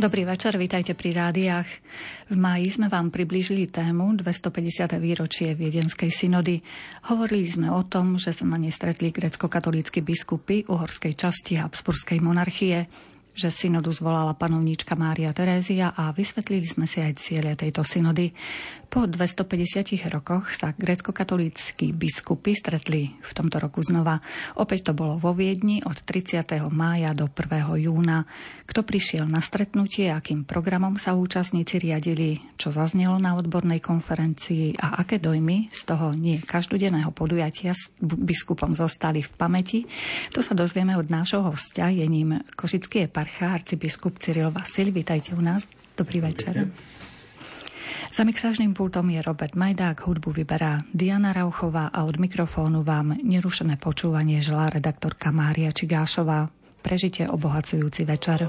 Dobrý večer, vítajte pri rádiách. V máji sme vám priblížili tému 250. výročie Viedenskej synody. Hovorili sme o tom, že sa na ne stretli grecko-katolícky biskupy uhorskej časti Habsburskej monarchie že synodu zvolala panovníčka Mária Terézia a vysvetlili sme si aj cieľe tejto synody. Po 250 rokoch sa grecko-katolíckí biskupy stretli v tomto roku znova. Opäť to bolo vo Viedni od 30. mája do 1. júna. Kto prišiel na stretnutie, akým programom sa účastníci riadili, čo zaznelo na odbornej konferencii a aké dojmy z toho nie každodenného podujatia s biskupom zostali v pamäti, to sa dozvieme od nášho hostia, je ním košický eparcha, arcibiskup Cyril Vasil. Vítajte u nás. Dobrý večer. Dobrý. Za mixážnym pultom je Robert Majdák, hudbu vyberá Diana Rauchová a od mikrofónu vám nerušené počúvanie želá redaktorka Mária Čigášová. Prežite obohacujúci večer.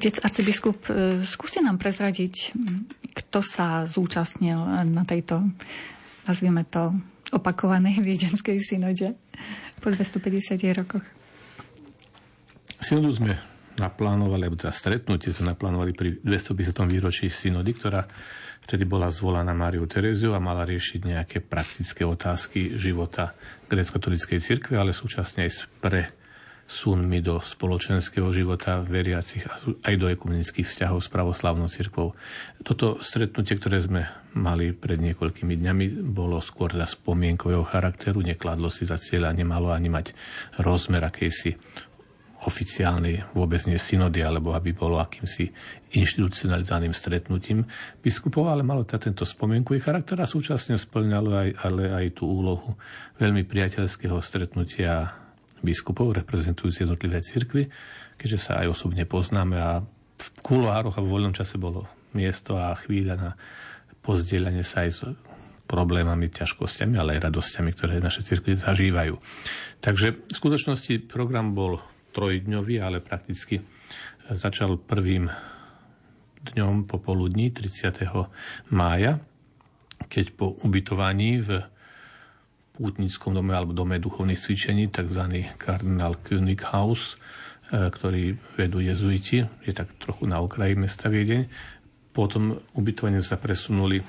Otec arcibiskup, e, skúste nám prezradiť, kto sa zúčastnil na tejto, nazvieme to, opakovanej viedenskej synode po 250 rokoch. Synodu sme naplánovali, alebo teda stretnutie sme naplánovali pri 250. výročí synody, ktorá vtedy bola zvolaná Máriu Tereziu a mala riešiť nejaké praktické otázky života grécko-katolíckej cirkvi, ale súčasne aj pre sunmi do spoločenského života veriacich aj do ekumenických vzťahov s pravoslavnou cirkvou. Toto stretnutie, ktoré sme mali pred niekoľkými dňami, bolo skôr za spomienkového charakteru, nekladlo si za cieľ a nemalo ani mať rozmer akejsi oficiálnej vôbec nie synody, alebo aby bolo akýmsi inštitucionalizovaným stretnutím biskupov, ale malo to tento spomienkový charakter a súčasne splňalo aj, ale aj tú úlohu veľmi priateľského stretnutia biskupov reprezentujúci jednotlivé cirkvy, keďže sa aj osobne poznáme a v kuloároch a v voľnom čase bolo miesto a chvíľa na pozdieľanie sa aj s problémami, ťažkosťami, ale aj radosťami, ktoré naše cirkvy zažívajú. Takže v skutočnosti program bol trojdňový, ale prakticky začal prvým dňom popoludní 30. mája, keď po ubytovaní v pútnickom dome alebo dome duchovných cvičení, tzv. kardinál Könighaus, e, ktorý vedú jezuiti, je tak trochu na okraji mesta Viedeň. Potom ubytovanie sa presunuli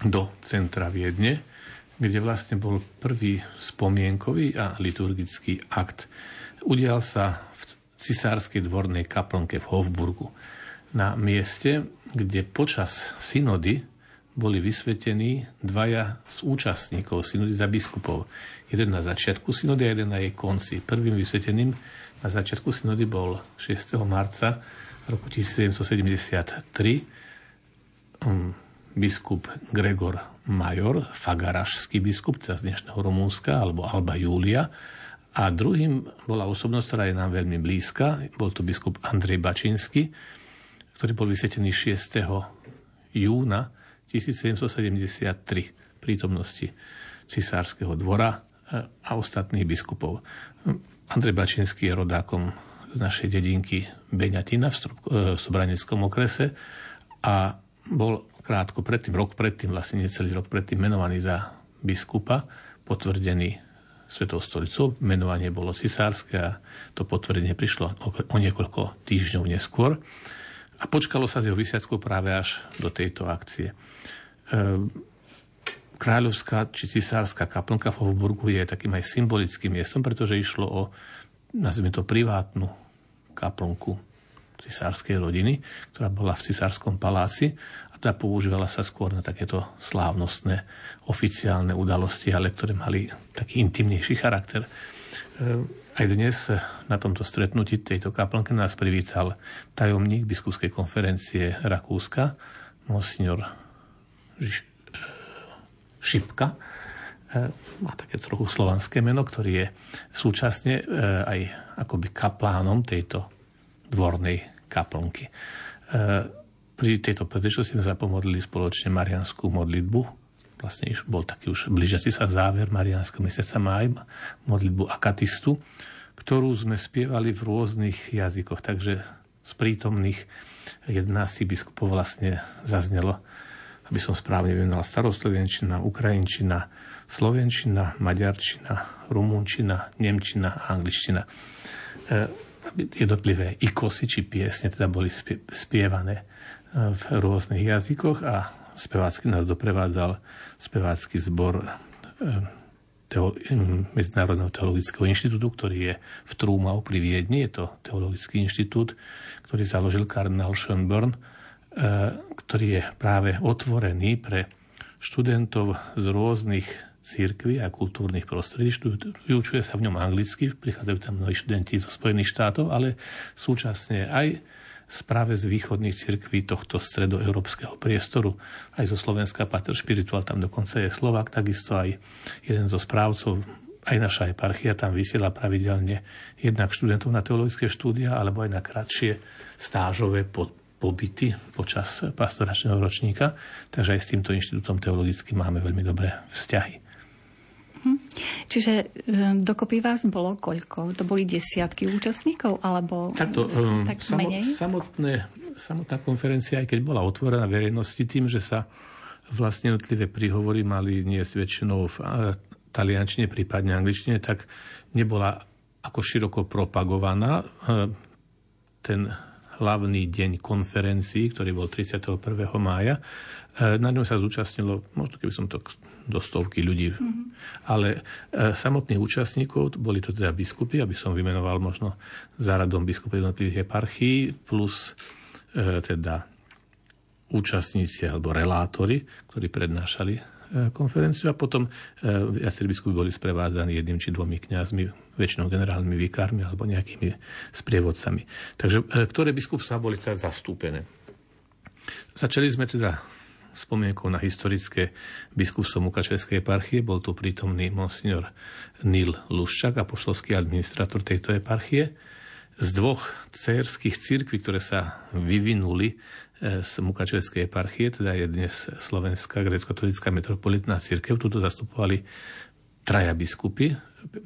do centra Viedne, kde vlastne bol prvý spomienkový a liturgický akt. Udial sa v cisárskej dvornej kaplnke v Hofburgu na mieste, kde počas synody boli vysvetení dvaja z účastníkov synody za biskupov. Jeden na začiatku synody a jeden na jej konci. Prvým vysveteným na začiatku synody bol 6. marca roku 1773 um, biskup Gregor Major, fagarašský biskup, teda z dnešného Rumúnska, alebo Alba Júlia. A druhým bola osobnosť, ktorá je nám veľmi blízka. Bol to biskup Andrej Bačinsky, ktorý bol vysvetený 6. júna 1773 prítomnosti cisárskeho dvora eh, a ostatných biskupov. Andrej Bačinský je rodákom z našej dedinky Beňatina v, Strop- eh, v Sobraneckom okrese a bol krátko predtým, rok predtým, vlastne necelý rok predtým menovaný za biskupa, potvrdený Svetou stolicou. Menovanie bolo cisárske a to potvrdenie prišlo o niekoľko týždňov neskôr. A počkalo sa s jeho vysviackou práve až do tejto akcie. Ehm, kráľovská či cisárska kaplnka v Hofburgu je takým aj symbolickým miestom, pretože išlo o, nazvime to, privátnu kaplnku cisárskej rodiny, ktorá bola v cisárskom paláci a tá používala sa skôr na takéto slávnostné oficiálne udalosti, ale ktoré mali taký intimnejší charakter. Aj dnes na tomto stretnutí tejto kaplnke nás privítal tajomník biskupskej konferencie Rakúska, monsignor Šipka. E, má také trochu slovanské meno, ktorý je súčasne e, aj akoby kaplánom tejto dvornej kaplnky. E, pri tejto príležitosti sme sa pomodlili spoločne marianskú modlitbu vlastne bol taký už blížiaci sa záver Mariánskeho mesiaca máj, modlitbu akatistu, ktorú sme spievali v rôznych jazykoch, takže z prítomných 11 biskupov vlastne zaznelo, aby som správne vymenoval staroslovenčina, ukrajinčina, slovenčina, maďarčina, rumunčina, nemčina a angličtina. E, jednotlivé ikosy či piesne teda boli spievané e, v rôznych jazykoch a spevácky nás doprevádzal spevácky zbor e, teo, Medzinárodného teologického inštitútu, ktorý je v Trúmau pri Viedni. Je to teologický inštitút, ktorý založil kardinál Schönborn, e, ktorý je práve otvorený pre študentov z rôznych církví a kultúrnych prostredí. Vyučuje sa v ňom anglicky, prichádzajú tam mnohí študenti zo Spojených štátov, ale súčasne aj správe z východných cirkví tohto stredoeurópskeho priestoru. Aj zo Slovenska Pater Spiritual, tam dokonca je Slovak, takisto aj jeden zo správcov aj naša eparchia tam vysiela pravidelne jednak študentov na teologické štúdia alebo aj na kratšie stážové pobyty počas pastoračného ročníka. Takže aj s týmto inštitútom teologickým máme veľmi dobré vzťahy. Mhm. Čiže e, dokopy vás bolo koľko? To boli desiatky účastníkov? Alebo Takto, um, tak samo, menej? Samotné, samotná konferencia, aj keď bola otvorená verejnosti tým, že sa vlastne jednotlivé príhovory mali niesť väčšinou v taliančine, prípadne angličtine, tak nebola ako široko propagovaná. E, ten hlavný deň konferencií, ktorý bol 31. mája. E, na ňom sa zúčastnilo, možno keby som to do stovky ľudí, mm-hmm. ale e, samotných účastníkov, boli to teda biskupy, aby som vymenoval možno záradom biskupy jednotlivých eparchií, plus e, teda účastníci alebo relátori, ktorí prednášali konferenciu a potom viacerí biskupy boli sprevádzaní jedným či dvomi kňazmi, väčšinou generálnymi vikármi alebo nejakými sprievodcami. Takže ktoré biskupstvá boli teda zastúpené. Začali sme teda spomienkou na historické biskupstvo Mukačevskej eparchie. Bol tu prítomný monsignor Nil Luščak, apoštolský administrátor tejto eparchie. Z dvoch cérských církví, ktoré sa vyvinuli e, z Mukačevskej eparchie, teda je dnes Slovenská grecko-katolická metropolitná církev. Tuto zastupovali traja biskupy,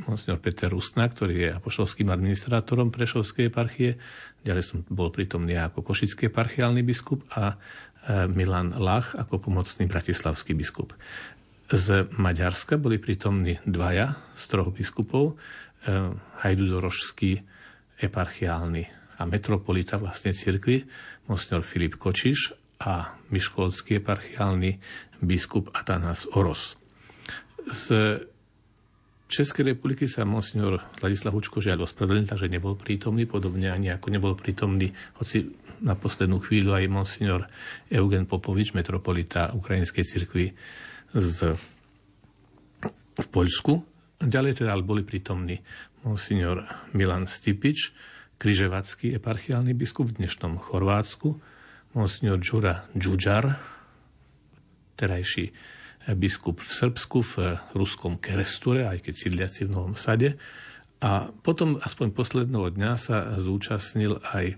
monsignor Peter Rustna, ktorý je apoštolským administrátorom Prešovskej eparchie, ďalej som bol prítomný ako košický eparchiálny biskup a Milan Lach ako pomocný bratislavský biskup. Z Maďarska boli prítomní dvaja z troch biskupov, e, Hajdudorožský eparchiálny a metropolita vlastne cirkvi, monsignor Filip Kočiš a Miškolský eparchiálny biskup Atanas Oros. Z Českej republiky sa monsignor Ladislav Hučko žiaľ ospravedlnil, takže nebol prítomný, podobne ani ako nebol prítomný, hoci na poslednú chvíľu aj monsignor Eugen Popovič, metropolita Ukrajinskej cirkvi z, v Poľsku. Ďalej teda boli prítomní monsignor Milan Stipič, križevacký eparchiálny biskup v dnešnom Chorvátsku, monsignor Đura Džudžar, terajší biskup v Srbsku, v ruskom Keresture, aj keď sídliaci v Novom Sade. A potom, aspoň posledného dňa, sa zúčastnil aj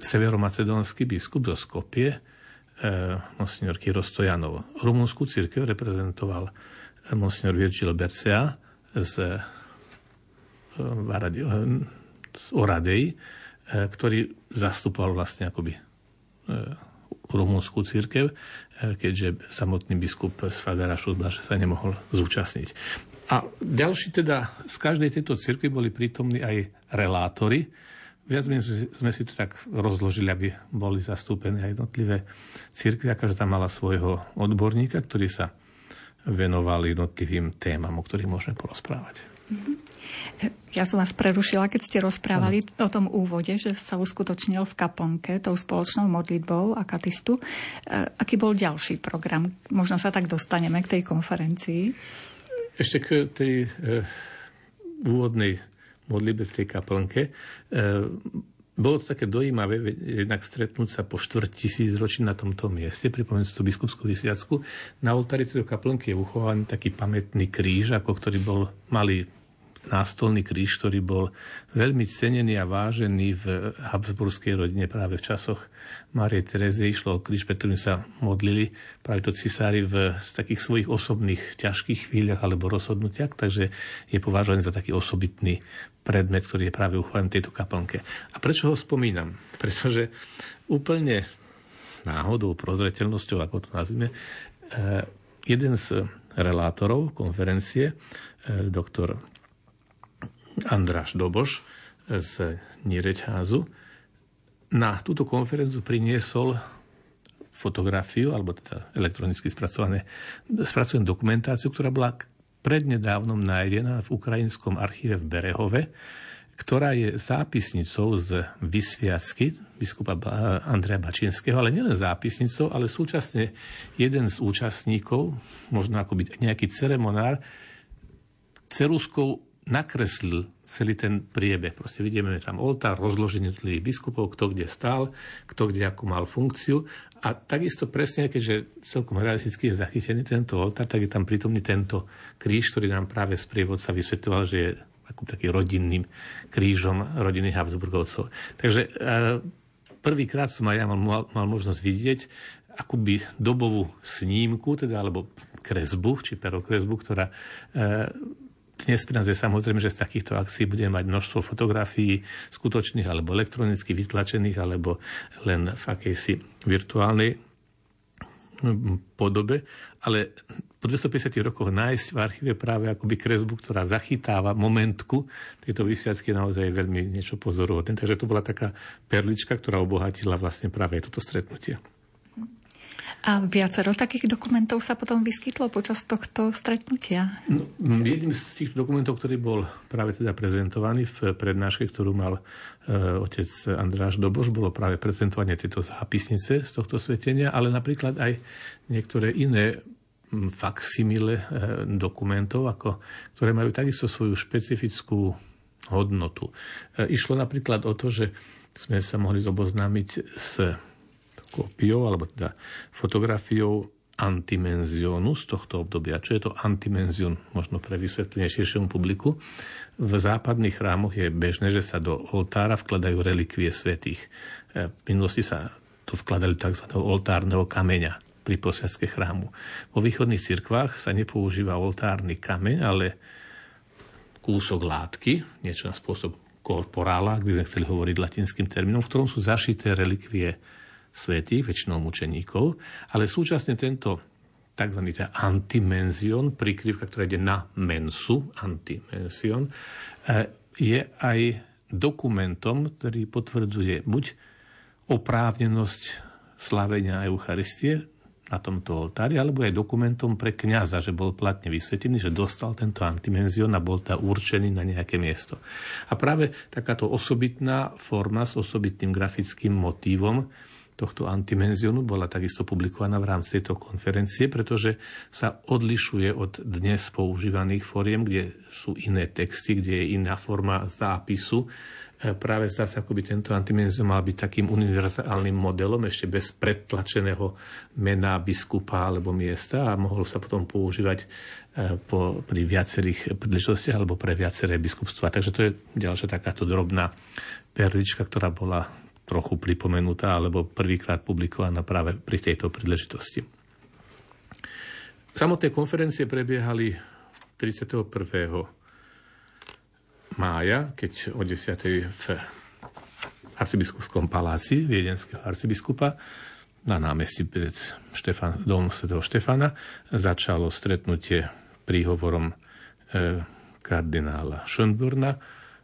severomacedónsky biskup zo Skopie, eh, monsignor Kiro Stojanov. Rumúnsku církev reprezentoval eh, monsignor Virgil Bercea z, eh, z Oradej, ktorý zastupoval vlastne akoby rumúnsku církev, keďže samotný biskup z Fagarašu sa nemohol zúčastniť. A ďalší teda, z každej tejto církvy boli prítomní aj relátori, Viac menej sme si to tak rozložili, aby boli zastúpené aj jednotlivé církvy a každá mala svojho odborníka, ktorý sa venoval jednotlivým témam, o ktorých môžeme porozprávať. Mhm. Ja som vás prerušila, keď ste rozprávali ano. o tom úvode, že sa uskutočnil v kaplnke tou spoločnou modlitbou a katistu. E, aký bol ďalší program? Možno sa tak dostaneme k tej konferencii. Ešte k tej e, úvodnej modlitbe v tej kaplnke. E, bolo to také dojímavé, jednak stretnúť sa po štvrt tisíc ročí na tomto mieste, pripomenúť tú biskupskú vysviacku. Na oltári tejto kaplnky je uchovaný taký pamätný kríž, ako ktorý bol malý nástolný kríž, ktorý bol veľmi cenený a vážený v Habsburskej rodine práve v časoch Márie Terezie. Išlo o kríž, pre ktorým sa modlili práve to cisári v z takých svojich osobných ťažkých chvíľach alebo rozhodnutiach, takže je považovaný za taký osobitný predmet, ktorý je práve uchovaný v tejto kaplnke. A prečo ho spomínam? Pretože úplne náhodou, prozreteľnosťou, ako to nazvime, eh, jeden z relátorov konferencie, eh, doktor Andráš Doboš z Nireťházu na túto konferenciu priniesol fotografiu, alebo teda elektronicky spracované, spracovanú dokumentáciu, ktorá bola prednedávnom nájdená v ukrajinskom archíve v Berehove, ktorá je zápisnicou z vysviacky biskupa Andreja Bačinského, ale nielen zápisnicou, ale súčasne jeden z účastníkov, možno ako byť nejaký ceremonár, ceruskou nakreslil celý ten priebeh. Proste vidíme tam oltár, rozloženie jednotlivých biskupov, kto kde stál, kto kde ako mal funkciu. A takisto presne, keďže celkom realisticky je zachytený tento oltár, tak je tam prítomný tento kríž, ktorý nám práve sprievodca vysvetoval, že je ako taký rodinným krížom rodiny Habsburgovcov. Takže e, prvýkrát som aj ja mal, mal možnosť vidieť akoby dobovú snímku, teda, alebo kresbu, či perokresbu, ktorá e, dnes pri nás je samozrejme, že z takýchto akcií budeme mať množstvo fotografií skutočných alebo elektronicky vytlačených alebo len v akejsi virtuálnej mm, podobe, ale po 250 rokoch nájsť v archíve práve akoby kresbu, ktorá zachytáva momentku tejto vysviacky naozaj veľmi niečo pozoruhodné. Takže to bola taká perlička, ktorá obohatila vlastne práve toto stretnutie. A viacero takých dokumentov sa potom vyskytlo počas tohto stretnutia? No, jedným z týchto dokumentov, ktorý bol práve teda prezentovaný v prednáške, ktorú mal e, otec Andráš Doboš, bolo práve prezentovanie tejto zápisnice z tohto svetenia, ale napríklad aj niektoré iné faksimile e, dokumentov, ako, ktoré majú takisto svoju špecifickú hodnotu. E, išlo napríklad o to, že sme sa mohli zoboznámiť s kópiou alebo teda fotografiou antimenziónu z tohto obdobia. Čo je to antimenzión, možno pre vysvetlenie širšiemu publiku. V západných chrámoch je bežné, že sa do oltára vkladajú relikvie svetých. E, v minulosti sa to vkladali tzv. oltárneho kameňa pri posviacke chrámu. Vo východných cirkvách sa nepoužíva oltárny kameň, ale kúsok látky, niečo na spôsob korporála, ak by sme chceli hovoriť latinským termínom, v ktorom sú zašité relikvie svetých, väčšinou mučeníkov, ale súčasne tento tzv. antimenzion, prikryvka, ktorá ide na mensu, antimenzion, eh, je aj dokumentom, ktorý potvrdzuje buď oprávnenosť slavenia Eucharistie na tomto oltári, alebo aj dokumentom pre kňaza, že bol platne vysvetený, že dostal tento antimenzion a bol tá určený na nejaké miesto. A práve takáto osobitná forma s osobitným grafickým motívom tohto antimenzionu bola takisto publikovaná v rámci tejto konferencie, pretože sa odlišuje od dnes používaných fóriem, kde sú iné texty, kde je iná forma zápisu. E, práve zdá sa, ako by tento antimenzion mal byť takým univerzálnym modelom, ešte bez predtlačeného mena biskupa alebo miesta a mohol sa potom používať e, po, pri viacerých príležitostiach alebo pre viaceré biskupstva. Takže to je ďalšia takáto drobná perlička, ktorá bola trochu pripomenutá alebo prvýkrát publikovaná práve pri tejto príležitosti. Samotné konferencie prebiehali 31. mája, keď o 10. v arcibiskupskom paláci viedenského arcibiskupa na námestí pred Štefan, dom Sv. Štefana začalo stretnutie príhovorom e, kardinála Schönburna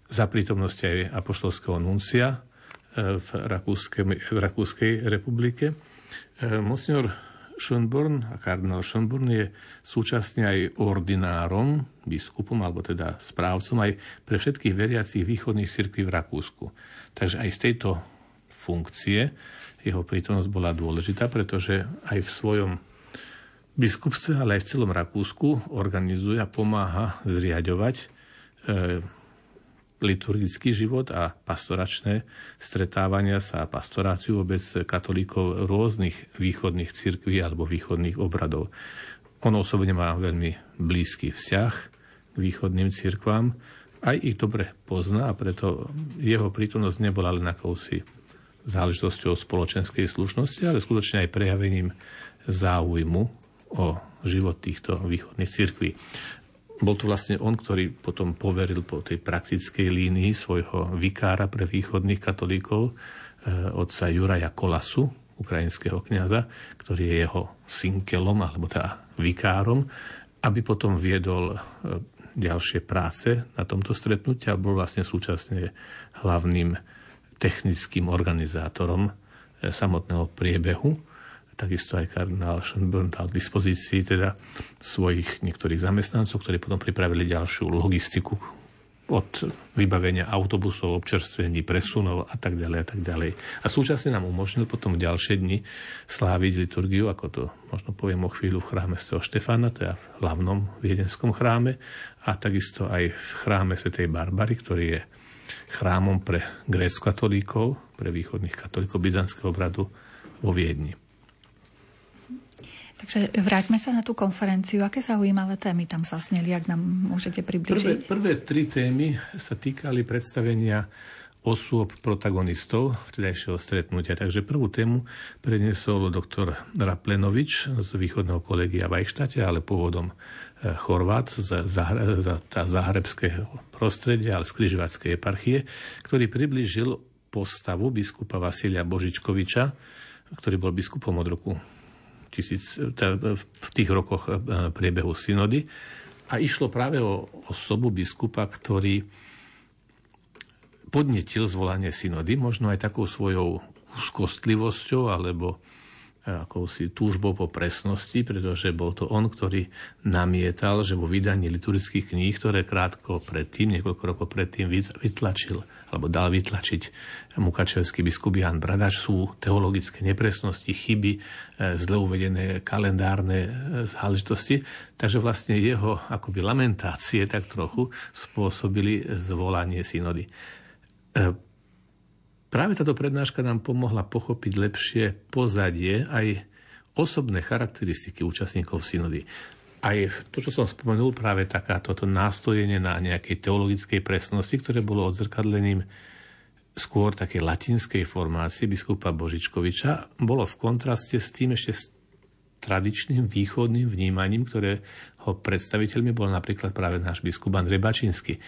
za prítomnosti aj apoštolského nuncia v Rakúskej, v Rakúskej republike. E, Monsignor Schönborn a kardinál Schönborn je súčasne aj ordinárom, biskupom, alebo teda správcom aj pre všetkých veriacich východných cirkví v Rakúsku. Takže aj z tejto funkcie jeho prítomnosť bola dôležitá, pretože aj v svojom biskupstve, ale aj v celom Rakúsku organizuje a pomáha zriadovať e, liturgický život a pastoračné stretávania sa a pastoráciu vôbec katolíkov rôznych východných cirkví alebo východných obradov. On osobne má veľmi blízky vzťah k východným cirkvám, aj ich dobre pozná a preto jeho prítomnosť nebola len akousi záležitosťou spoločenskej slušnosti, ale skutočne aj prejavením záujmu o život týchto východných cirkví. Bol to vlastne on, ktorý potom poveril po tej praktickej línii svojho vikára pre východných katolíkov, eh, otca Juraja Kolasu, ukrajinského kniaza, ktorý je jeho synkelom, alebo teda vikárom, aby potom viedol eh, ďalšie práce na tomto stretnutí a bol vlastne súčasne hlavným technickým organizátorom eh, samotného priebehu Takisto aj kardinál Schönbrunn dal k dispozícii teda svojich niektorých zamestnancov, ktorí potom pripravili ďalšiu logistiku od vybavenia autobusov, občerstvení, presunov a tak ďalej a tak ďalej. A súčasne nám umožnil potom v ďalšie dni sláviť liturgiu, ako to možno poviem o chvíľu v chráme Sv. Štefana, teda v hlavnom viedenskom chráme a takisto aj v chráme Sv. Barbary, ktorý je chrámom pre grécko-katolíkov, pre východných katolíkov byzantského obradu vo Viedni. Takže vráťme sa na tú konferenciu. Aké zaujímavé témy tam sa sneli, ak nám môžete približiť? Prvé, prvé tri témy sa týkali predstavenia osôb protagonistov vtedajšieho stretnutia. Takže prvú tému predniesol doktor Raplenovič z východného kolegia v Ajštate, ale pôvodom eh, Chorvát z zahrebského prostredia, ale z križovatskej eparchie, ktorý priblížil postavu biskupa Vasilia Božičkoviča, ktorý bol biskupom od roku tisíc, teda v tých rokoch priebehu synody. A išlo práve o osobu biskupa, ktorý podnetil zvolanie synody, možno aj takou svojou úzkostlivosťou alebo akousi túžbou po presnosti, pretože bol to on, ktorý namietal, že vo vydaní liturgických kníh, ktoré krátko predtým, niekoľko rokov predtým vytlačil, alebo dal vytlačiť mukačevský biskup Jan Bradač, sú teologické nepresnosti, chyby, e, zle uvedené kalendárne e, záležitosti. Takže vlastne jeho akoby lamentácie tak trochu spôsobili zvolanie synody. E, Práve táto prednáška nám pomohla pochopiť lepšie pozadie aj osobné charakteristiky účastníkov synody. Aj to, čo som spomenul, práve takáto nástojenie na nejakej teologickej presnosti, ktoré bolo odzrkadlením skôr takej latinskej formácie biskupa Božičkoviča, bolo v kontraste s tým ešte tradičným východným vnímaním, ktoré ho predstaviteľmi bol napríklad práve náš biskup Andrej Bačinsky. E,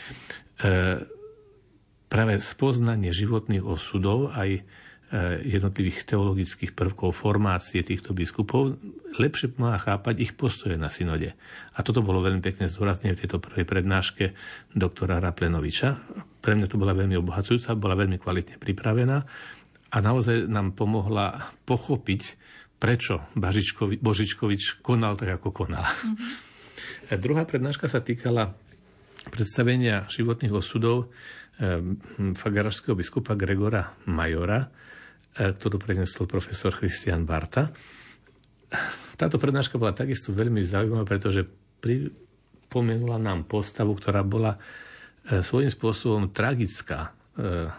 práve spoznanie životných osudov aj jednotlivých teologických prvkov formácie týchto biskupov lepšie pomáha chápať ich postoje na synode. A toto bolo veľmi pekne zdôraznené v tejto prvej prednáške doktora Raplenoviča. Pre mňa to bola veľmi obohacujúca, bola veľmi kvalitne pripravená a naozaj nám pomohla pochopiť, prečo Božičkovič konal tak, ako konal. Mm-hmm. Druhá prednáška sa týkala predstavenia životných osudov Ehm, fagarašského biskupa Gregora Majora, ktorú prednesol profesor Christian Barta. Táto prednáška bola takisto veľmi zaujímavá, pretože pripomenula nám postavu, ktorá bola e, svojím spôsobom tragická. E,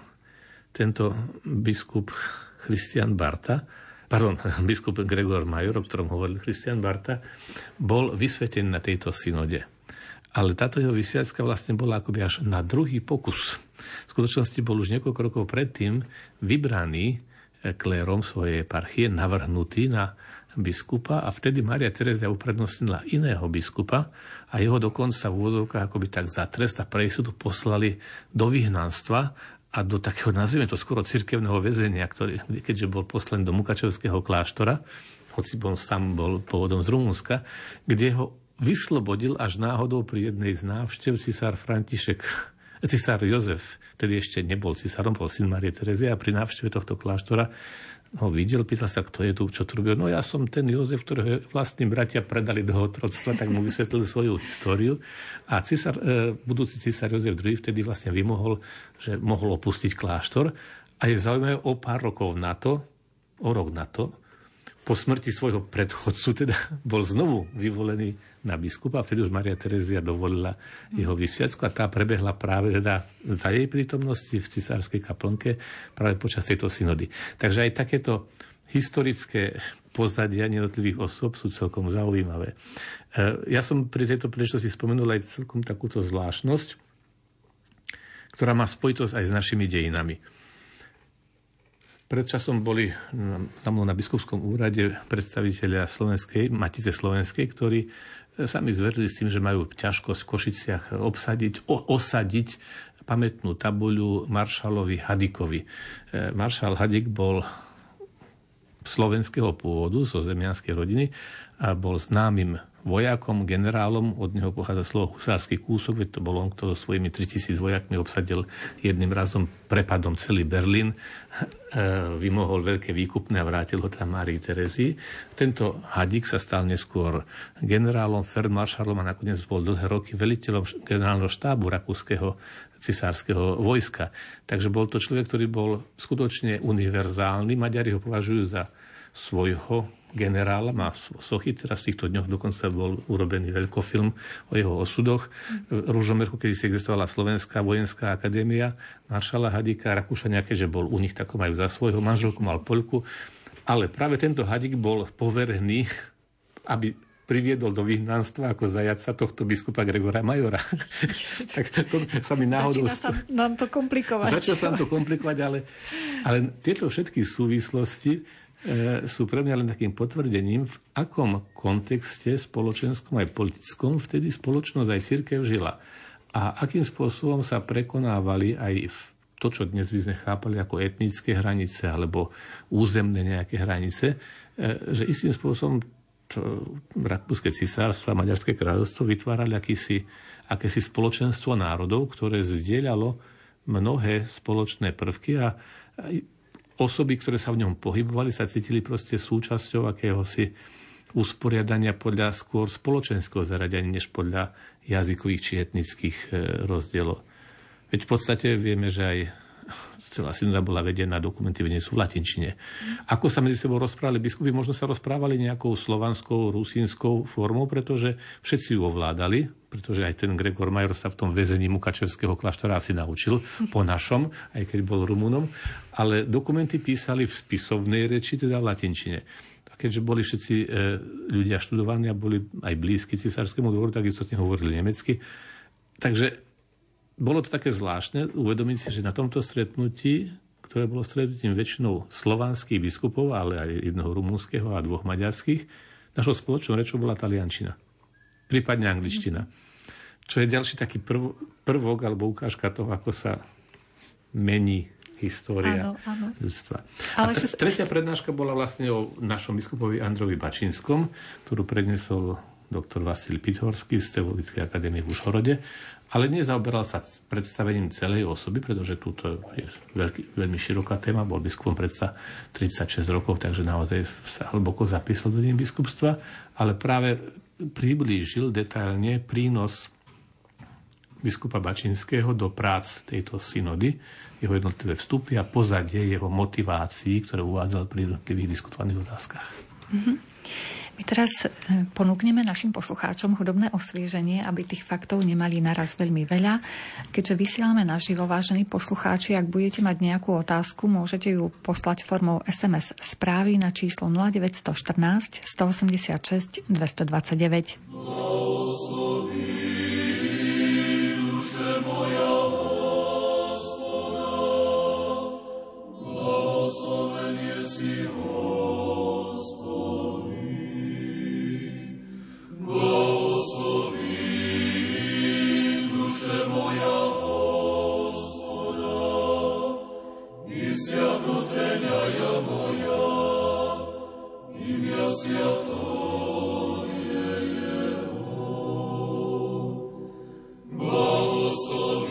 tento biskup Christian Barta, pardon, biskup Gregor Major, o ktorom hovoril Christian Barta, bol vysvetený na tejto synode. Ale táto jeho vysviacka vlastne bola akoby až na druhý pokus. V skutočnosti bol už niekoľko rokov predtým vybraný klérom svojej eparchie, navrhnutý na biskupa a vtedy Maria Terezia uprednostnila iného biskupa a jeho dokonca v úvodzovkách akoby tak za trest a pre istotu poslali do vyhnanstva a do takého, nazvime to skoro cirkevného väzenia, ktorý, keďže bol poslaný do Mukačevského kláštora, hoci bol sám bol pôvodom z Rumunska, kde ho vyslobodil až náhodou pri jednej z návštev cisár František, cisár Jozef, tedy ešte nebol cisárom, bol syn Marie Terezie a pri návšteve tohto kláštora ho videl, pýtal sa, kto je tu, čo tu robil. No ja som ten Jozef, ktorého vlastní bratia predali do otroctva, tak mu vysvetlil svoju históriu. A cisár, e, budúci cisár Jozef II vtedy vlastne vymohol, že mohol opustiť kláštor. A je zaujímavé, o pár rokov na to, o rok na to, po smrti svojho predchodcu teda bol znovu vyvolený na biskupa, vtedy už Maria Terezia dovolila jeho vysviacku a tá prebehla práve teda za jej prítomnosti v cisárskej kaplnke práve počas tejto synody. Takže aj takéto historické pozadia jednotlivých osôb sú celkom zaujímavé. E, ja som pri tejto príležitosti spomenul aj celkom takúto zvláštnosť, ktorá má spojitosť aj s našimi dejinami. Pred časom boli za mnou na biskupskom úrade predstaviteľia Slovenskej, Matice Slovenskej, ktorí sami zverili s tým, že majú ťažkosť v Košiciach obsadiť, o, osadiť pamätnú tabuľu maršalovi Hadikovi. E, maršal Hadik bol slovenského pôvodu, zo zemianskej rodiny a bol známym vojakom, generálom, od neho pochádza slovo husársky kúsok, veď to bol on, kto so svojimi 3000 vojakmi obsadil jedným razom prepadom celý Berlín, e, vymohol veľké výkupné a vrátil ho tam Márii Terezii. Tento Hadík sa stal neskôr generálom, feldmaršalom a nakoniec bol dlhé roky veliteľom generálneho štábu rakúskeho cisárskeho vojska. Takže bol to človek, ktorý bol skutočne univerzálny. Maďari ho považujú za svojho generála, má sochy, teraz v týchto dňoch dokonca bol urobený veľkofilm o jeho osudoch. V Ružomerku, kedy si existovala Slovenská vojenská akadémia, maršala Hadika, Rakúšania, keďže bol u nich, tako majú za svojho manželku, mal Poľku. Ale práve tento Hadik bol poverený, aby priviedol do vyhnanstva ako zajaca tohto biskupa Gregora Majora. tak to sa mi náhodou... Začína sa nám to komplikovať. Začína sa nám to komplikovať, ale, ale tieto všetky súvislosti sú pre mňa len takým potvrdením, v akom kontexte spoločenskom aj politickom vtedy spoločnosť aj církev žila. A akým spôsobom sa prekonávali aj v to, čo dnes by sme chápali ako etnické hranice alebo územné nejaké hranice, e, že istým spôsobom Rakúske cisárstvo a Maďarské kráľovstvo vytvárali akýsi, akési spoločenstvo národov, ktoré zdieľalo mnohé spoločné prvky a osoby, ktoré sa v ňom pohybovali, sa cítili proste súčasťou akéhosi usporiadania podľa skôr spoločenského zaradenia, než podľa jazykových či etnických e, rozdielov. Veď v podstate vieme, že aj celá synoda bola vedená, dokumenty vedené sú v latinčine. Ako sa medzi sebou rozprávali biskupy, možno sa rozprávali nejakou slovanskou, rusínskou formou, pretože všetci ju ovládali, pretože aj ten Gregor Major sa v tom väzení Mukačevského kláštora asi naučil po našom, aj keď bol Rumunom, ale dokumenty písali v spisovnej reči, teda v latinčine. A keďže boli všetci e, ľudia študovaní a boli aj blízki cisárskému dvoru, tak istotne hovorili nemecky. Takže bolo to také zvláštne uvedomiť si, že na tomto stretnutí, ktoré bolo stretnutím väčšinou slovanských biskupov, ale aj jedného rumúnskeho a dvoch maďarských, našou spoločnou rečou bola taliančina. Prípadne angličtina. Čo je ďalší taký prv, prvok alebo ukážka toho, ako sa mení história áno, áno. ľudstva. Ale a tre, tretia prednáška bola vlastne o našom biskupovi Androvi Bačinskom, ktorú prednesol doktor Vasil Pithorský z Teologickej akadémie v Ušhorode ale nezaoberal sa predstavením celej osoby, pretože túto je veľký, veľmi široká téma, bol biskupom predsa 36 rokov, takže naozaj sa hlboko zapísal do biskupstva, ale práve priblížil detailne prínos biskupa Bačinského do prác tejto synody, jeho jednotlivé vstupy a pozadie jeho motivácií, ktoré uvádzal pri jednotlivých diskutovaných otázkach. Mm-hmm. My teraz e, ponúkneme našim poslucháčom hudobné osvieženie, aby tých faktov nemali naraz veľmi veľa. Keďže vysielame naživo, vážení poslucháči, ak budete mať nejakú otázku, môžete ju poslať formou SMS správy na číslo 0914 186 229 святая моя, имя святое. So.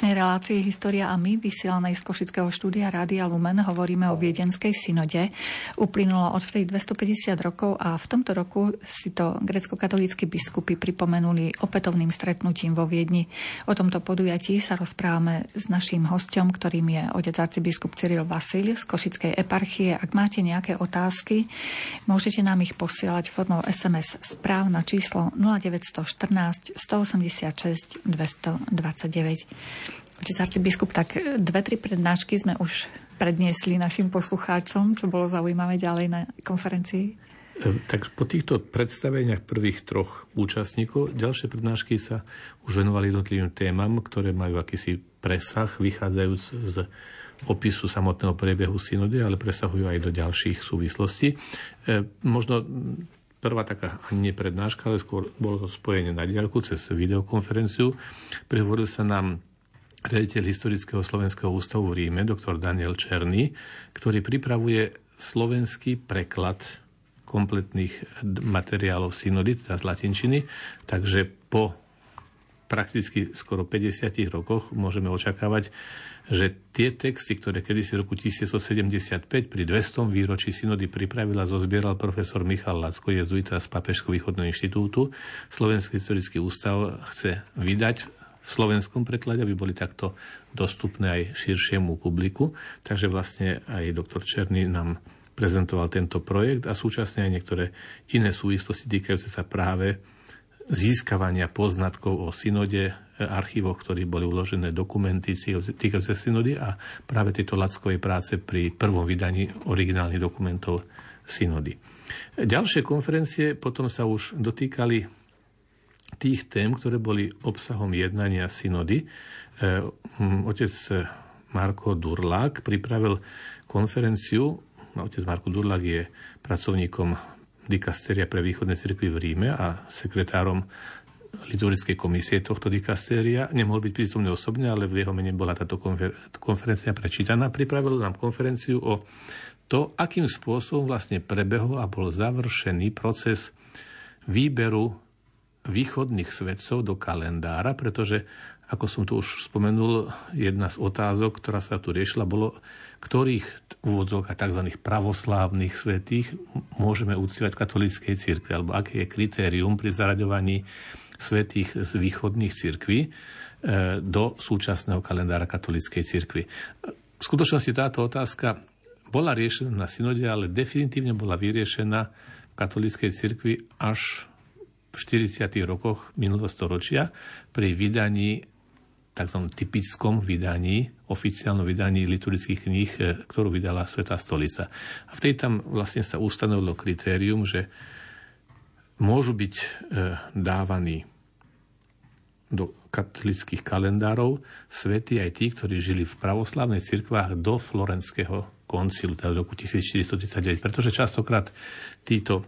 Si relácie História a my, vysielanej z Košického štúdia Rádia Lumen, hovoríme o Viedenskej synode. Uplynulo od vtedy 250 rokov a v tomto roku si to grecko-katolícky biskupy pripomenuli opätovným stretnutím vo Viedni. O tomto podujatí sa rozprávame s naším hostom, ktorým je otec arcibiskup Cyril Vasil z Košickej eparchie. Ak máte nejaké otázky, môžete nám ich posielať formou SMS správ na číslo 0914 186 229. Otec arcibiskup, tak dve, tri prednášky sme už predniesli našim poslucháčom, čo bolo zaujímavé ďalej na konferencii? Tak po týchto predstaveniach prvých troch účastníkov ďalšie prednášky sa už venovali jednotlivým témam, ktoré majú akýsi presah, vychádzajúc z opisu samotného priebehu synody, ale presahujú aj do ďalších súvislostí. E, možno prvá taká nie prednáška, ale skôr bolo to spojenie na diaľku cez videokonferenciu. Prihovoril sa nám riaditeľ Historického slovenského ústavu v Ríme, doktor Daniel Černý, ktorý pripravuje slovenský preklad kompletných materiálov synody, teda z latinčiny. Takže po prakticky skoro 50 rokoch môžeme očakávať, že tie texty, ktoré kedysi v roku 1175 pri 200. výročí synody pripravila zozbieral profesor Michal Lacko, jezuita z Papežského východného inštitútu, Slovenský historický ústav chce vydať v slovenskom preklade, aby boli takto dostupné aj širšiemu publiku. Takže vlastne aj doktor Černý nám prezentoval tento projekt a súčasne aj niektoré iné súvislosti týkajúce sa práve získavania poznatkov o synode, e, archívoch, ktorí boli uložené dokumenty týkajúce synody a práve tejto lackovej práce pri prvom vydaní originálnych dokumentov synody. Ďalšie konferencie potom sa už dotýkali tých tém, ktoré boli obsahom jednania synody. E, otec Marko Durlák pripravil konferenciu otec Marko Durlak je pracovníkom dikasteria pre východné cirkvy v Ríme a sekretárom liturgickej komisie tohto dikastéria. Nemohol byť prítomný osobne, ale v jeho mene bola táto konfer- konferencia prečítaná. Pripravil nám konferenciu o to, akým spôsobom vlastne prebehol a bol završený proces výberu východných svetcov do kalendára, pretože, ako som tu už spomenul, jedna z otázok, ktorá sa tu riešila, bolo, ktorých úvodzok a tzv. pravoslávnych svetých môžeme uctievať v katolíckej cirkvi, alebo aké je kritérium pri zaraďovaní svetých z východných cirkví e, do súčasného kalendára katolíckej cirkvi. V skutočnosti táto otázka bola riešená na synode, ale definitívne bola vyriešená v katolíckej cirkvi až v 40. rokoch minulého storočia pri vydaní tzv. typickom vydaní, oficiálnom vydaní liturgických kníh, e, ktorú vydala Svetá stolica. A v tej tam vlastne sa ustanovilo kritérium, že môžu byť e, dávaní do katolických kalendárov svety aj tí, ktorí žili v pravoslavnej cirkvách do Florenského koncilu, teda roku 1439, pretože častokrát títo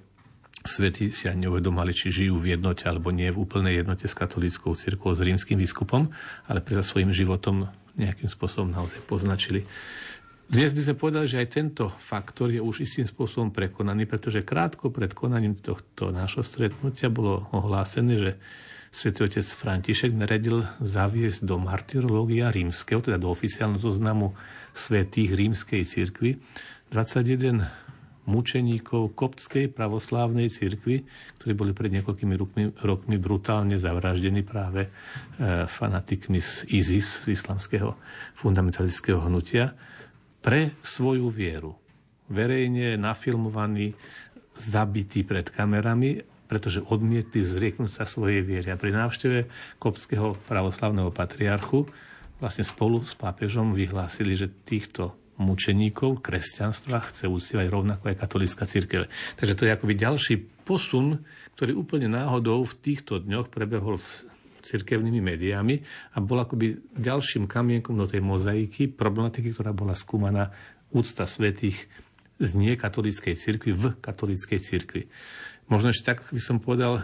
svety si ani neuvedomali, či žijú v jednote alebo nie v úplnej jednote s katolíckou cirkvou, s rímským biskupom, ale pre svojim životom nejakým spôsobom naozaj poznačili. Dnes by sme povedali, že aj tento faktor je už istým spôsobom prekonaný, pretože krátko pred konaním tohto nášho stretnutia bolo ohlásené, že svätý otec František naredil zaviesť do martyrológia rímskeho, teda do oficiálneho zoznamu svetých rímskej cirkvi 21 mučeníkov koptskej pravoslávnej cirkvi, ktorí boli pred niekoľkými rokmi, rokmi brutálne zavraždení práve e, fanatikmi z ISIS, z islamského fundamentalistického hnutia, pre svoju vieru. Verejne nafilmovaní, zabití pred kamerami, pretože odmietli zrieknúť sa svojej viery. A pri návšteve kopského pravoslavného patriarchu vlastne spolu s pápežom vyhlásili, že týchto mučeníkov kresťanstva chce uctievať rovnako aj katolická církev. Takže to je akoby ďalší posun, ktorý úplne náhodou v týchto dňoch prebehol v cirkevnými médiami a bol akoby ďalším kamienkom do tej mozaiky problematiky, ktorá bola skúmaná úcta svetých z niekatolíckej cirkvi v katolíckej cirkvi. Možno ešte tak by som povedal,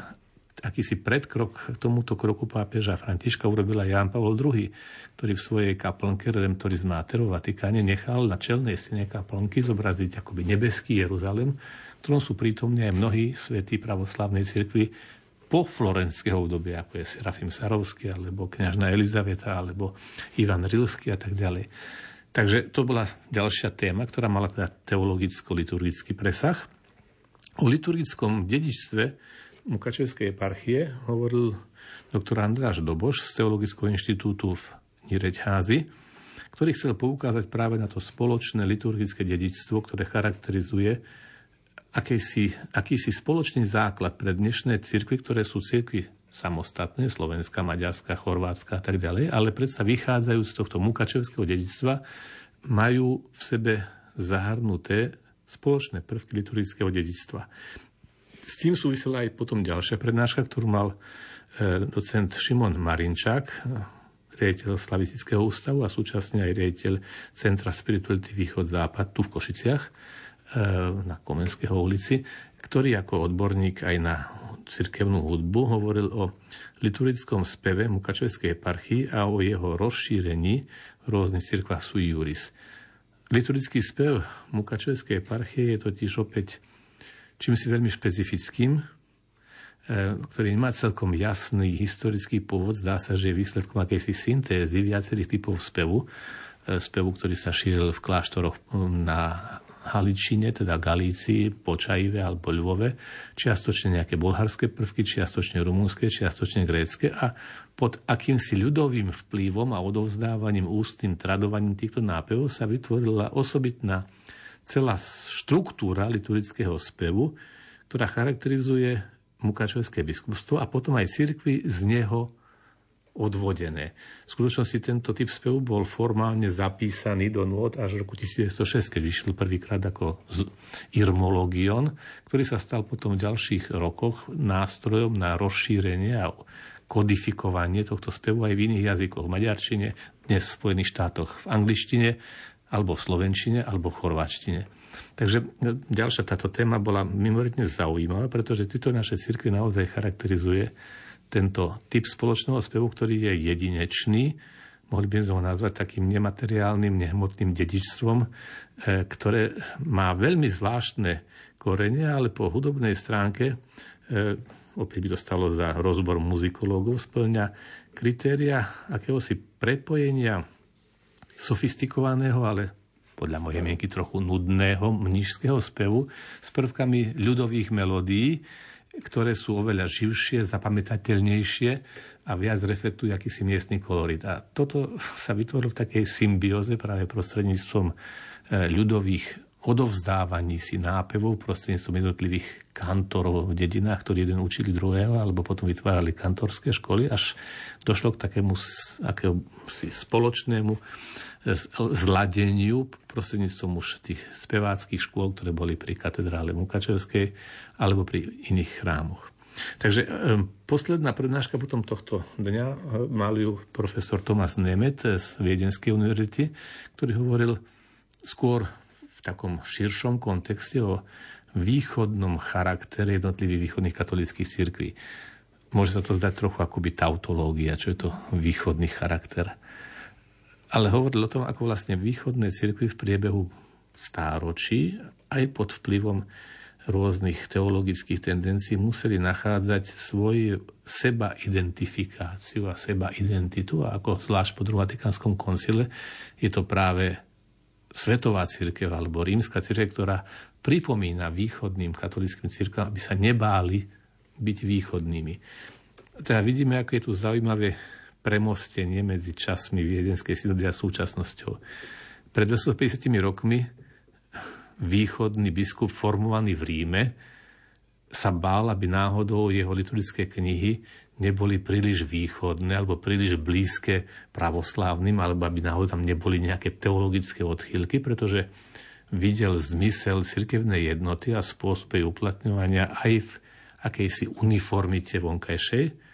akýsi predkrok k tomuto kroku pápeža Františka urobila Ján Pavol II, ktorý v svojej kaplnke Redemptoris Mater v Vatikáne nechal na čelnej stene kaplnky zobraziť akoby nebeský Jeruzalem, ktorom sú prítomní aj mnohí svätí pravoslavnej cirkvi po florenského obdobia, ako je Serafim Sarovský, alebo kňažná Elizaveta, alebo Ivan Rilský a tak ďalej. Takže to bola ďalšia téma, ktorá mala teda teologicko-liturgický presah. O liturgickom dedičstve Mukačevskej eparchie hovoril doktor Andráš Doboš z Teologického inštitútu v Nireťházi, ktorý chcel poukázať práve na to spoločné liturgické dedičstvo, ktoré charakterizuje akýsi, akýsi spoločný základ pre dnešné cirkvy, ktoré sú cirkvy samostatné, Slovenská, Maďarská, Chorvátska a tak ďalej, ale predsa vychádzajú z tohto mukačevského dedičstva majú v sebe zahrnuté spoločné prvky liturgického dedičstva. S tým súvisela aj potom ďalšia prednáška, ktorú mal e, docent Šimon Marinčák, riaditeľ Slavistického ústavu a súčasne aj riaditeľ Centra Spirituality Východ-Západ tu v Košiciach e, na Komenského ulici, ktorý ako odborník aj na cirkevnú hudbu hovoril o liturgickom speve Mukačevskej eparchii a o jeho rozšírení v rôznych cirkvách sui juris. Liturgický spev Mukačevskej eparchie je totiž opäť čím si veľmi špecifickým, E, ktorý nemá celkom jasný historický pôvod. Zdá sa, že je výsledkom akejsi syntézy viacerých typov spevu. E, spevu, ktorý sa šíril v kláštoroch na Haličine, teda Galícii, Počajive alebo Ľvove, čiastočne nejaké bulharské prvky, čiastočne rumúnske, čiastočne grécke a pod akýmsi ľudovým vplyvom a odovzdávaním ústnym tradovaním týchto nápevov sa vytvorila osobitná celá štruktúra liturgického spevu, ktorá charakterizuje Mukačovské biskupstvo a potom aj cirkvi z neho odvodené. V skutočnosti tento typ spevu bol formálne zapísaný do nôd až v roku 1906, keď vyšiel prvýkrát ako Irmologion, ktorý sa stal potom v ďalších rokoch nástrojom na rozšírenie a kodifikovanie tohto spevu aj v iných jazykoch. V maďarčine, dnes v Spojených štátoch, v angličtine, alebo v slovenčine, alebo v chorvačtine. Takže no, ďalšia táto téma bola mimoriadne zaujímavá, pretože tieto naše cirkvi naozaj charakterizuje tento typ spoločného spevu, ktorý je jedinečný, mohli by sme ho nazvať takým nemateriálnym, nehmotným dedičstvom, e, ktoré má veľmi zvláštne korene, ale po hudobnej stránke, e, opäť by dostalo za rozbor muzikológov, splňa kritéria akéhosi prepojenia sofistikovaného, ale podľa mojej mienky trochu nudného mnižského spevu s prvkami ľudových melódií, ktoré sú oveľa živšie, zapamätateľnejšie a viac reflektujú akýsi miestny kolorit. A toto sa vytvorilo v takej symbióze práve prostredníctvom e, ľudových odovzdávaní si nápevov prostredníctvom jednotlivých kantorov v dedinách, ktorí jeden učili druhého, alebo potom vytvárali kantorské školy, až došlo k takému akému spoločnému zladeniu prostredníctvom už tých speváckých škôl, ktoré boli pri katedrále Mukačevskej alebo pri iných chrámoch. Takže posledná prednáška potom tohto dňa e, mal ju profesor Tomas Nemet z Viedenskej univerzity, ktorý hovoril skôr v takom širšom kontexte o východnom charaktere jednotlivých východných katolických cirkví. Môže sa to zdať trochu akoby tautológia, čo je to východný charakter ale hovoril o tom, ako vlastne východné cirkvy v priebehu stáročí aj pod vplyvom rôznych teologických tendencií museli nachádzať svoju seba identifikáciu a seba identitu a ako zvlášť po druhom Vatikánskom koncile je to práve svetová církev alebo rímska církev, ktorá pripomína východným katolickým církvam, aby sa nebáli byť východnými. Teda vidíme, ako je tu zaujímavé premostenie medzi časmi viedenskej synody a súčasnosťou. Pred 250 rokmi východný biskup formovaný v Ríme sa bál, aby náhodou jeho liturgické knihy neboli príliš východné alebo príliš blízke pravoslávnym, alebo aby náhodou tam neboli nejaké teologické odchýlky, pretože videl zmysel cirkevnej jednoty a spôsob jej uplatňovania aj v akejsi uniformite vonkajšej,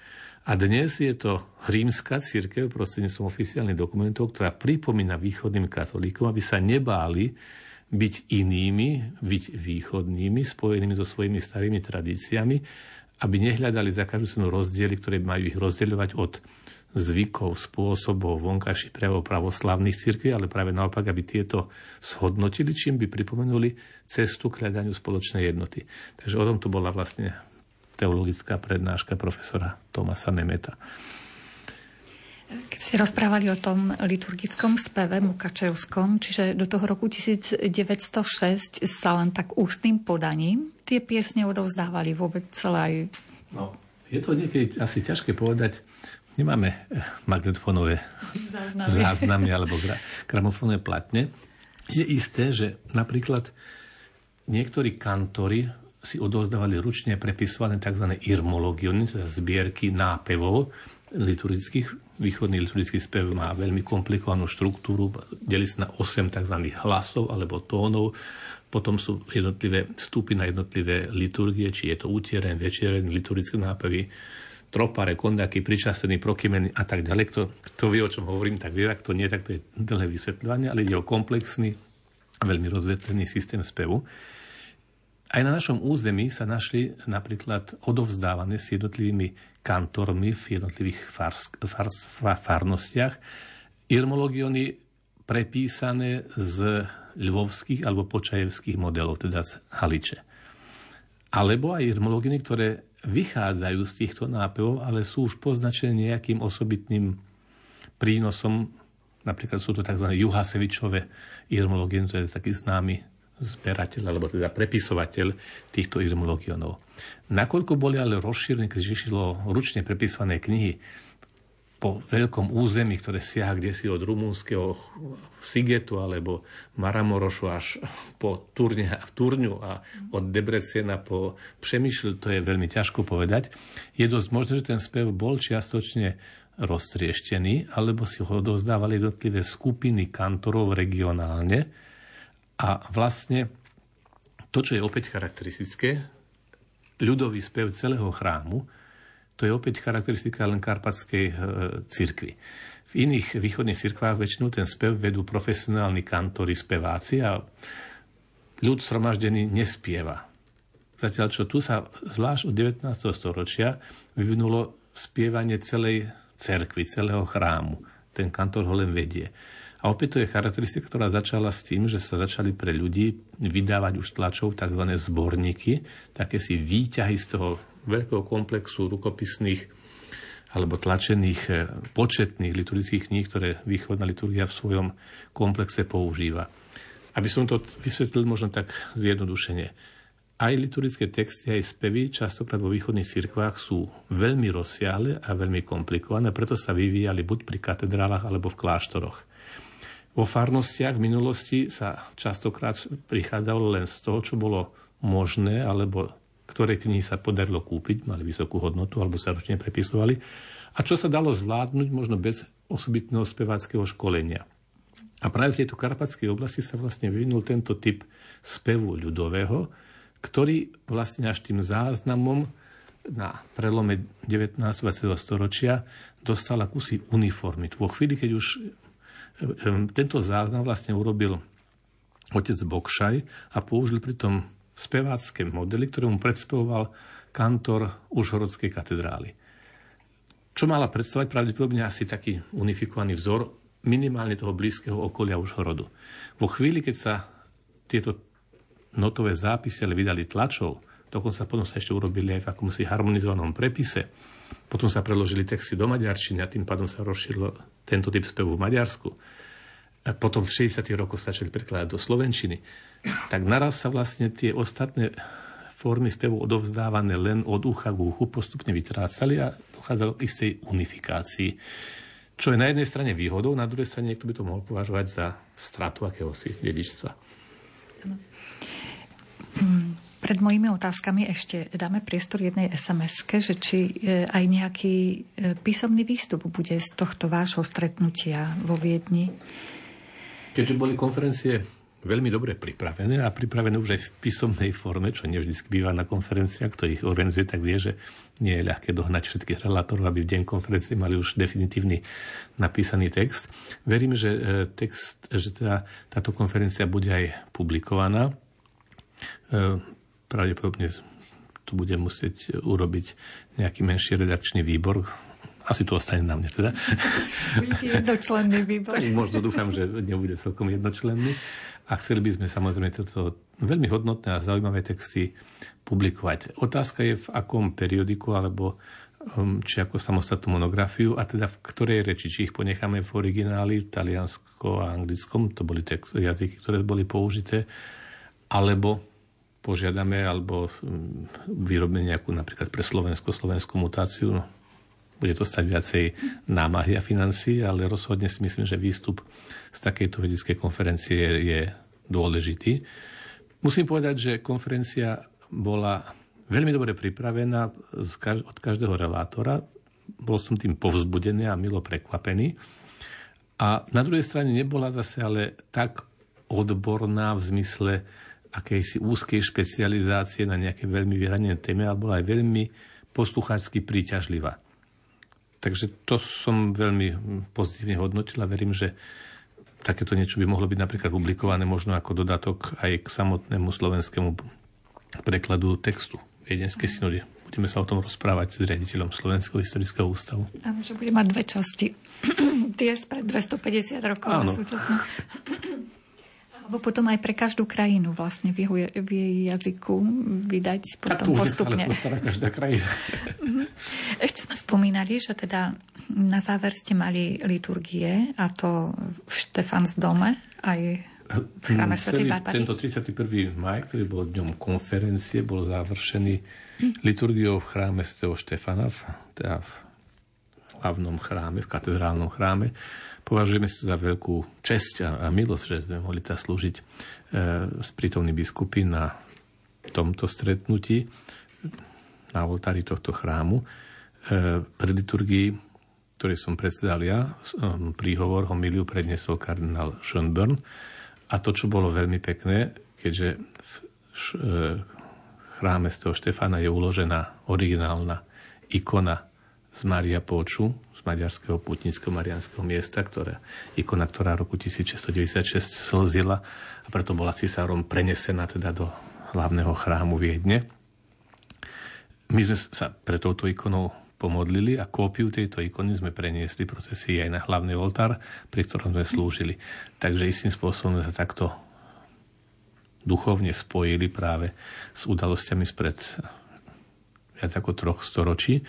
a dnes je to rímska církev prostredníctvom oficiálnych dokumentov, ktorá pripomína východným katolíkom, aby sa nebáli byť inými, byť východnými, spojenými so svojimi starými tradíciami, aby nehľadali za každú cenu rozdiely, ktoré majú ich rozdeľovať od zvykov, spôsobov, vonkajších prejavov pravoslavných církví, ale práve naopak, aby tieto shodnotili, čím by pripomenuli cestu k hľadaniu spoločnej jednoty. Takže o tom to bola vlastne teologická prednáška profesora Tomasa Nemeta. Keď ste rozprávali o tom liturgickom speve Mukačevskom, čiže do toho roku 1906 sa len tak ústnym podaním tie piesne odovzdávali vôbec celé aj... No, je to niekedy asi ťažké povedať. Nemáme eh, magnetofónové záznamy, záznamy alebo gra, gramofónne platne. Je isté, že napríklad niektorí kantory si odovzdávali ručne prepisované tzv. irmologiony, teda zbierky nápevov liturgických. Východný liturgický spev má veľmi komplikovanú štruktúru, delí sa na 8 tzv. hlasov alebo tónov. Potom sú jednotlivé vstupy na jednotlivé liturgie, či je to útiereň, večereň, liturgické nápevy, tropare, kondaky, pričastený, prokymeny a tak ďalej. Kto, kto vie, o čom hovorím, tak vie, ak to nie, tak to je dlhé vysvetľovanie, ale ide o komplexný, veľmi rozvetlený systém spevu. Aj na našom území sa našli napríklad odovzdávané s jednotlivými kantormi v jednotlivých fars, fars, farnostiach irmologiony prepísané z ľvovských alebo počajevských modelov, teda z Haliče. Alebo aj irmologiny, ktoré vychádzajú z týchto nápevov, ale sú už poznačené nejakým osobitným prínosom. Napríklad sú to tzv. Juhasevičové irmologiny, to je taký známy zberateľ alebo teda prepisovateľ týchto irmologionov. Nakoľko boli ale rozšírené, keď išlo ručne prepisované knihy po veľkom území, ktoré siaha kde si od rumúnskeho Sigetu alebo Maramorošu až po Turne, Turňu a od Debrecena po Přemýšľ, to je veľmi ťažko povedať. Je dosť možné, že ten spev bol čiastočne roztrieštený, alebo si ho odovzdávali jednotlivé skupiny kantorov regionálne, a vlastne to, čo je opäť charakteristické, ľudový spev celého chrámu, to je opäť charakteristika len karpatskej e, cirkvi. V iných východných cirkvách väčšinou ten spev vedú profesionálni kantori, speváci a ľud sromaždený nespieva. Zatiaľ, čo tu sa zvlášť od 19. storočia vyvinulo spievanie celej cerkvy, celého chrámu. Ten kantor ho len vedie. A opäť to je charakteristika, ktorá začala s tým, že sa začali pre ľudí vydávať už tlačov tzv. zborníky, také si výťahy z toho veľkého komplexu rukopisných alebo tlačených eh, početných liturgických kníh, ktoré východná liturgia v svojom komplexe používa. Aby som to vysvetlil možno tak zjednodušene. Aj liturgické texty, aj spevy častokrát vo východných cirkvách sú veľmi rozsiahle a veľmi komplikované, preto sa vyvíjali buď pri katedrálach alebo v kláštoroch. Vo farnostiach v minulosti sa častokrát prichádzalo len z toho, čo bolo možné, alebo ktoré knihy sa podarilo kúpiť, mali vysokú hodnotu, alebo sa ručne prepisovali, a čo sa dalo zvládnuť možno bez osobitného speváckého školenia. A práve v tejto karpatskej oblasti sa vlastne vyvinul tento typ spevu ľudového, ktorý vlastne až tým záznamom na prelome 19. 20. storočia dostal akúsi uniformitu. Vo chvíli, keď už tento záznam vlastne urobil otec Bokšaj a použil pritom spevácké modely, ktoré mu predspevoval kantor Užhorodskej katedrály. Čo mala predstavať pravdepodobne asi taký unifikovaný vzor minimálne toho blízkeho okolia Užhorodu. Vo chvíli, keď sa tieto notové zápisy ale vydali tlačov, dokonca potom sa ešte urobili aj v akomsi harmonizovanom prepise, potom sa preložili texty do maďarčiny a tým pádom sa rozšírilo tento typ spevu v Maďarsku. A potom v 60. rokoch sa začali prekladať do Slovenčiny. Tak naraz sa vlastne tie ostatné formy spevu odovzdávané len od ucha k uchu postupne vytrácali a dochádzalo k istej unifikácii. Čo je na jednej strane výhodou, na druhej strane niekto by to mohol považovať za stratu akéhosi dedičstva. Pred mojimi otázkami ešte dáme priestor jednej sms že či e, aj nejaký e, písomný výstup bude z tohto vášho stretnutia vo Viedni. Keďže boli konferencie veľmi dobre pripravené a pripravené už aj v písomnej forme, čo nevždy býva na konferenciách, kto ich organizuje, tak vie, že nie je ľahké dohnať všetkých relátorov, aby v deň konferencie mali už definitívny napísaný text. Verím, že, e, text, že teda táto konferencia bude aj publikovaná pravdepodobne tu bude musieť urobiť nejaký menší redakčný výbor. Asi to ostane na mne teda. jednočlenný výbor. tak možno dúfam, že nebude celkom jednočlenný. A chceli by sme samozrejme toto veľmi hodnotné a zaujímavé texty publikovať. Otázka je v akom periodiku alebo um, či ako samostatnú monografiu a teda v ktorej reči, či ich ponecháme v origináli, v taliansko a anglickom, to boli text, jazyky, ktoré boli použité, alebo požiadame alebo mm, vyrobíme nejakú napríklad pre Slovensko slovenskú mutáciu. No, bude to stať viacej námahy a financí, ale rozhodne si myslím, že výstup z takejto vedeckej konferencie je, je dôležitý. Musím povedať, že konferencia bola veľmi dobre pripravená od každého relátora. bol som tým povzbudený a milo prekvapený. A na druhej strane nebola zase ale tak odborná v zmysle akejsi úzkej špecializácie na nejaké veľmi vyhranené témy, ale bola aj veľmi poslucháčsky príťažlivá. Takže to som veľmi pozitívne hodnotil a verím, že takéto niečo by mohlo byť napríklad publikované možno ako dodatok aj k samotnému slovenskému prekladu textu Viedenskej synody. Budeme sa o tom rozprávať s riaditeľom Slovenského historického ústavu. Áno, že bude mať dve časti. Tie spred 250 rokov Áno. súčasne. Alebo potom aj pre každú krajinu vlastne v, jeho, v jej jazyku vydať potom to postupne. Každá krajina. Mhm. Ešte sme spomínali, že teda na záver ste mali liturgie a to v Štefans dome aj v chráme Sv. Barbary. Tento 31. maj, ktorý bol dňom konferencie, bol završený liturgiou v chráme Sv. Štefana, teda v hlavnom chráme, v katedrálnom chráme Považujeme si za veľkú česť a, a milosť, že sme mohli teda slúžiť e, s prítomnými biskupy na tomto stretnutí na oltári tohto chrámu. E, pri liturgii, ktorý som predsedal ja, e, príhovor homiliu predniesol kardinál Schönborn a to, čo bolo veľmi pekné, keďže v š, e, chráme z toho Štefana je uložená originálna ikona z Maria Poču, maďarského putnického marianského miesta, ktorá, ikona, ktorá roku 1696 slzila a preto bola cisárom prenesená teda do hlavného chrámu Viedne. My sme sa pre touto ikonou pomodlili a kópiu tejto ikony sme preniesli procesy aj na hlavný oltár, pri ktorom sme slúžili. Takže istým spôsobom sa takto duchovne spojili práve s udalosťami spred viac ako troch storočí,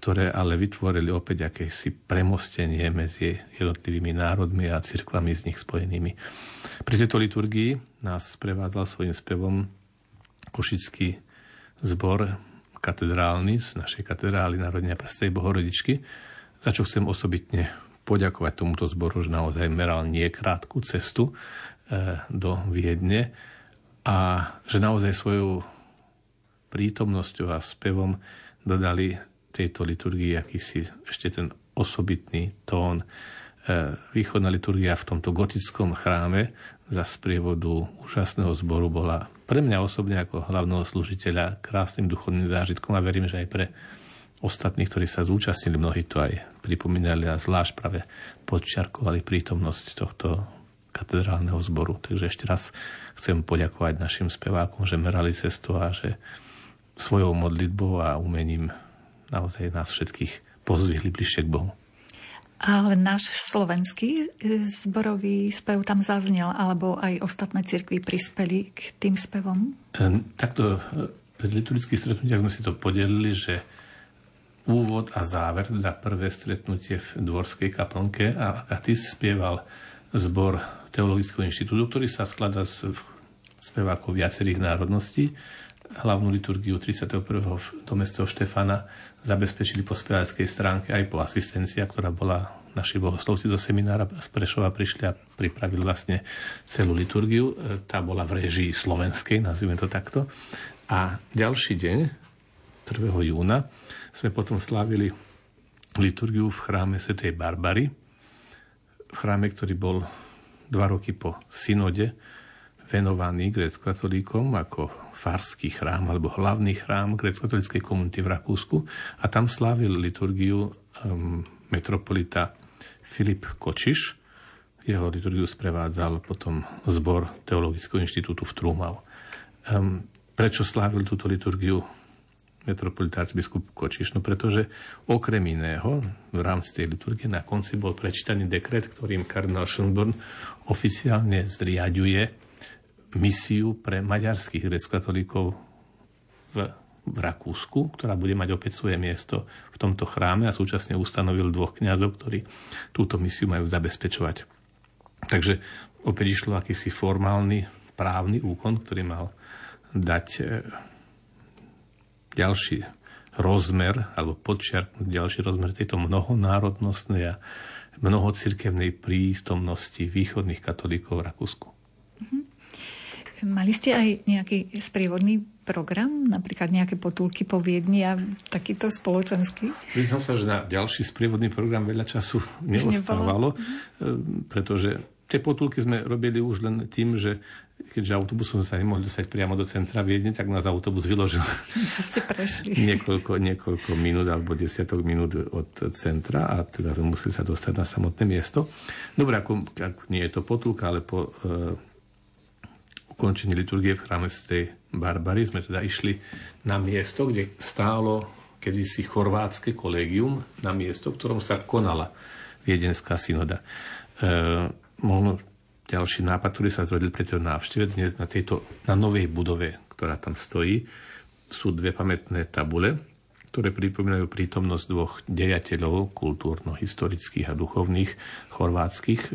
ktoré ale vytvorili opäť akési premostenie medzi jednotlivými národmi a cirkvami z nich spojenými. Pri tejto liturgii nás sprevádzal svojim spevom košický zbor katedrálny z našej katedrály Národnej prstej Bohorodičky, za čo chcem osobitne poďakovať tomuto zboru, že naozaj meral niekrátku cestu e, do Viedne a že naozaj svojou prítomnosťou a spevom dodali tejto liturgii akýsi ešte ten osobitný tón. E, východná liturgia v tomto gotickom chráme za sprievodu úžasného zboru bola pre mňa osobne ako hlavného služiteľa krásnym duchovným zážitkom a verím, že aj pre ostatných, ktorí sa zúčastnili, mnohí to aj pripomínali a zvlášť práve podčiarkovali prítomnosť tohto katedrálneho zboru. Takže ešte raz chcem poďakovať našim spevákom, že merali cestu a že svojou modlitbou a umením naozaj nás všetkých pozvihli bližšie k Bohu. Ale náš slovenský e, zborový spev tam zaznel, alebo aj ostatné cirkvy prispeli k tým spevom? Takto e, pri liturgických stretnutiach sme si to podelili, že úvod a záver, teda prvé stretnutie v Dvorskej kaplnke a Katis spieval zbor Teologického inštitútu, ktorý sa skladá z spevákov viacerých národností. Hlavnú liturgiu 31. v dome Štefana zabezpečili po spevackej stránke aj po asistencia, ktorá bola naši bohoslovci zo seminára z Prešova prišli a pripravili vlastne celú liturgiu. E, tá bola v režii slovenskej, nazvime to takto. A ďalší deň, 1. júna, sme potom slávili liturgiu v chráme Svetej Barbary, v chráme, ktorý bol dva roky po synode venovaný grécko-katolíkom ako farský chrám alebo hlavný chrám grécko-katolíckej komunity v Rakúsku a tam slávil liturgiu um, metropolita Filip Kočiš. Jeho liturgiu sprevádzal potom zbor Teologického inštitútu v Trúmau. Um, prečo slávil túto liturgiu metropolitát biskup Kočiš? No pretože okrem iného v rámci tej liturgie na konci bol prečítaný dekret, ktorým kardinál Schönborn oficiálne zriaďuje misiu pre maďarských grecko-katolíkov v, v Rakúsku, ktorá bude mať opäť svoje miesto v tomto chráme a súčasne ustanovil dvoch kňazov, ktorí túto misiu majú zabezpečovať. Takže opäť išlo akýsi formálny právny úkon, ktorý mal dať e, ďalší rozmer, alebo podčiarknúť ďalší rozmer tejto mnohonárodnostnej a mnohocirkevnej prístomnosti východných katolíkov v Rakúsku. Mali ste aj nejaký sprievodný program, napríklad nejaké potulky po Viedni a takýto spoločenský? Priznám sa, že na ďalší sprievodný program veľa času neostávalo, mhm. pretože tie potulky sme robili už len tým, že keďže autobusom sa nemohli dostať priamo do centra Viedne, tak nás autobus vyložil ste prešli. niekoľko, niekoľko minút alebo desiatok minút od centra a teda museli sa dostať na samotné miesto. Dobre, ako, ako nie je to potulka, ale po e, ukončení liturgie v chráme Svetej Barbary sme teda išli na miesto, kde stálo kedysi chorvátske kolegium, na miesto, v ktorom sa konala viedenská synoda. E, možno ďalší nápad, ktorý sa zrodil pri tejto návšteve dnes na, tejto, na novej budove, ktorá tam stojí, sú dve pamätné tabule, ktoré pripomínajú prítomnosť dvoch dejateľov kultúrno-historických a duchovných chorvátskych, e,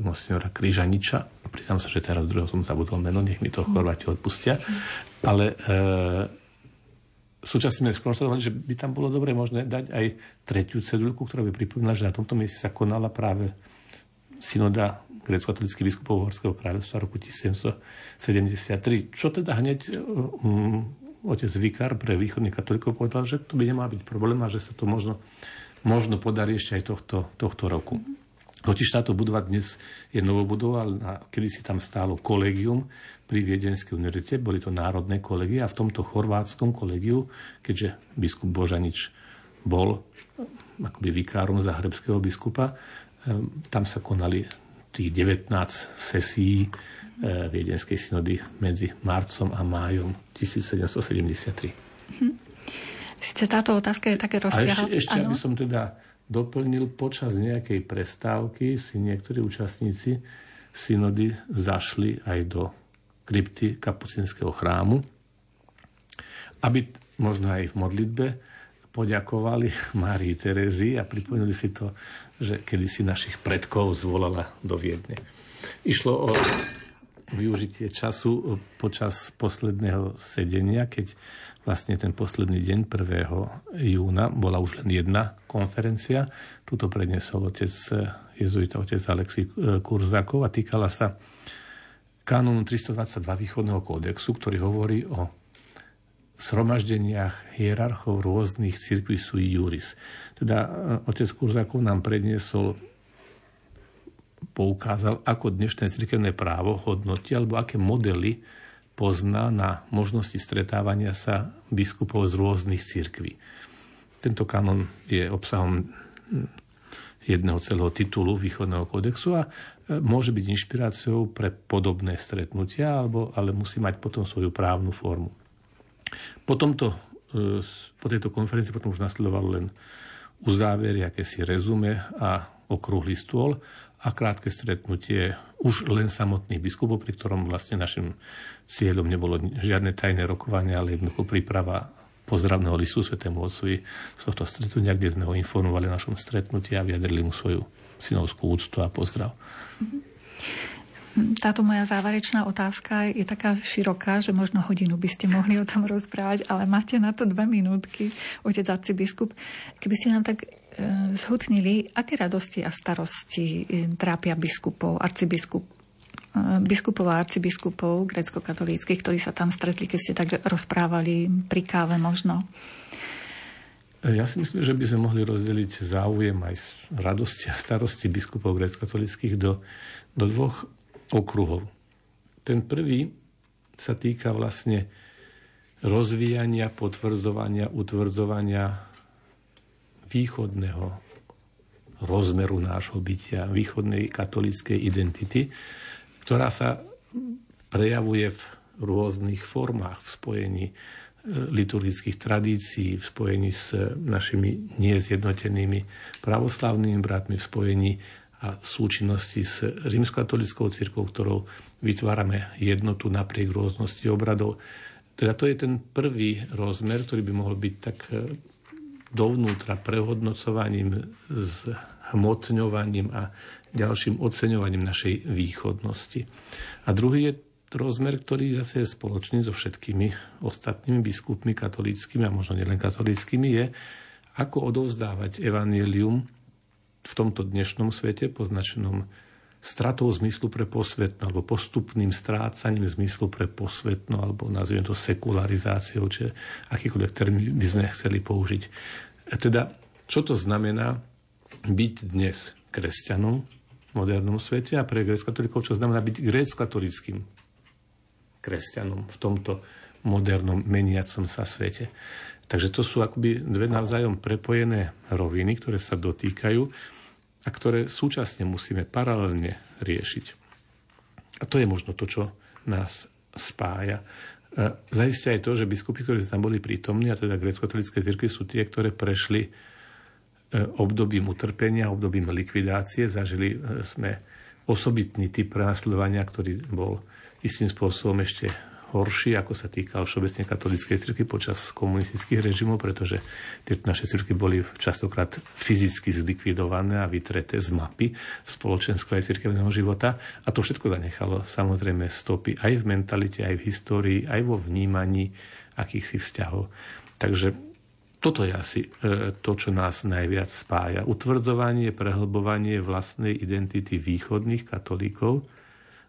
monsignora Kryžaniča. Priznám sa, že teraz druhého som zabudol meno, nech mi to Chorváti odpustia. Ale e, súčasne sme skonštatovali, že by tam bolo dobre možné dať aj tretiu cedulku, ktorá by pripomínala, že na tomto mieste sa konala práve synoda grecko-katolických biskupov Horského kráľovstva roku 1773. Čo teda hneď um, otec Vikár pre východných katolíkov povedal, že to by nemal byť problém a že sa to možno, možno podarí ešte aj tohto, tohto roku. Totiž táto budova dnes je novobudova, a kedy si tam stálo kolegium pri Viedenskej univerzite, boli to národné kolegie a v tomto chorvátskom kolegiu, keďže biskup Božanič bol akoby vikárom zahrebského biskupa, Ehm, tam sa konali tých 19 sesí eh, Viedenskej synody medzi marcom a májom 1773. Hm. Sice táto otázka je také rozsiahla. A ešte, ešte aby som teda doplnil, počas nejakej prestávky si niektorí účastníci synody zašli aj do krypty kapucinského chrámu, aby možno aj v modlitbe poďakovali Márii Terezii a pripomenuli si to, že kedysi našich predkov zvolala do Viedne. Išlo o využitie času počas posledného sedenia, keď vlastne ten posledný deň 1. júna bola už len jedna konferencia. Tuto prednesol otec jezuita, otec Alexi Kurzakov a týkala sa kanónu 322 východného kódexu, ktorý hovorí o sromaždeniach hierarchov rôznych cirkví sú juris. Teda e, otec Kurzakov nám predniesol poukázal, ako dnešné cirkevné právo hodnotí, alebo aké modely pozná na možnosti stretávania sa biskupov z rôznych cirkví. Tento kanon je obsahom jedného celého titulu východného kódexu a e, môže byť inšpiráciou pre podobné stretnutia, alebo, ale musí mať potom svoju právnu formu. Po, tomto, e, po tejto konferencii potom už nasledovalo len uzávery, akési rezume a okrúhly stôl a krátke stretnutie už len samotných biskupov, pri ktorom vlastne našim cieľom nebolo žiadne tajné rokovanie, ale jednoducho príprava pozdravného listu Svetému Otcovi z tohto stretnutia, kde sme ho informovali o našom stretnutí a vyjadrili mu svoju synovskú úctu a pozdrav. Mm-hmm. Táto moja záverečná otázka je taká široká, že možno hodinu by ste mohli o tom rozprávať, ale máte na to dve minútky, otec arcibiskup. Keby ste nám tak zhutnili, aké radosti a starosti e, trápia biskupov, arcibiskup, e, biskupov a arcibiskupov grecko-katolíckých, ktorí sa tam stretli, keď ste tak rozprávali pri káve možno? Ja si myslím, že by sme mohli rozdeliť záujem aj radosti a starosti biskupov grecko-katolických do, do dvoch okruhov. Ten prvý sa týka vlastne rozvíjania, potvrdzovania, utvrdzovania východného rozmeru nášho bytia, východnej katolíckej identity, ktorá sa prejavuje v rôznych formách v spojení e, liturgických tradícií, v spojení s našimi nezjednotenými pravoslavnými bratmi, v spojení a súčinnosti s rímskatolickou církou, ktorou vytvárame jednotu napriek rôznosti obradov. Teda to je ten prvý rozmer, ktorý by mohol byť tak e, dovnútra prehodnocovaním, zhmotňovaním a ďalším oceňovaním našej východnosti. A druhý je rozmer, ktorý zase je spoločný so všetkými ostatnými biskupmi katolíckými a možno nielen katolíckými, je ako odovzdávať evanílium v tomto dnešnom svete, poznačenom stratou zmyslu pre posvetno alebo postupným strácaním zmyslu pre posvetno alebo nazviem to sekularizáciou, či akýkoľvek termín by sme chceli použiť. Teda, čo to znamená byť dnes kresťanom v modernom svete a pre grécko-katolíkov, čo znamená byť grécko-katolickým kresťanom v tomto modernom meniacom sa svete. Takže to sú akoby dve navzájom prepojené roviny, ktoré sa dotýkajú a ktoré súčasne musíme paralelne riešiť. A to je možno to, čo nás spája. Zajistia aj to, že biskupy, ktorí tam boli prítomní, a teda grecko-katolické cirkvi sú tie, ktoré prešli e, obdobím utrpenia, obdobím likvidácie. Zažili e, sme osobitný typ prenasledovania, ktorý bol istým spôsobom ešte horší, ako sa týkal všeobecne katolíckej cirkvi počas komunistických režimov, pretože tieto naše cirkvi boli častokrát fyzicky zlikvidované a vytreté z mapy spoločenského aj cirkevného života. A to všetko zanechalo samozrejme stopy aj v mentalite, aj v histórii, aj vo vnímaní akýchsi vzťahov. Takže toto je asi e, to, čo nás najviac spája. Utvrdzovanie, prehlbovanie vlastnej identity východných katolíkov,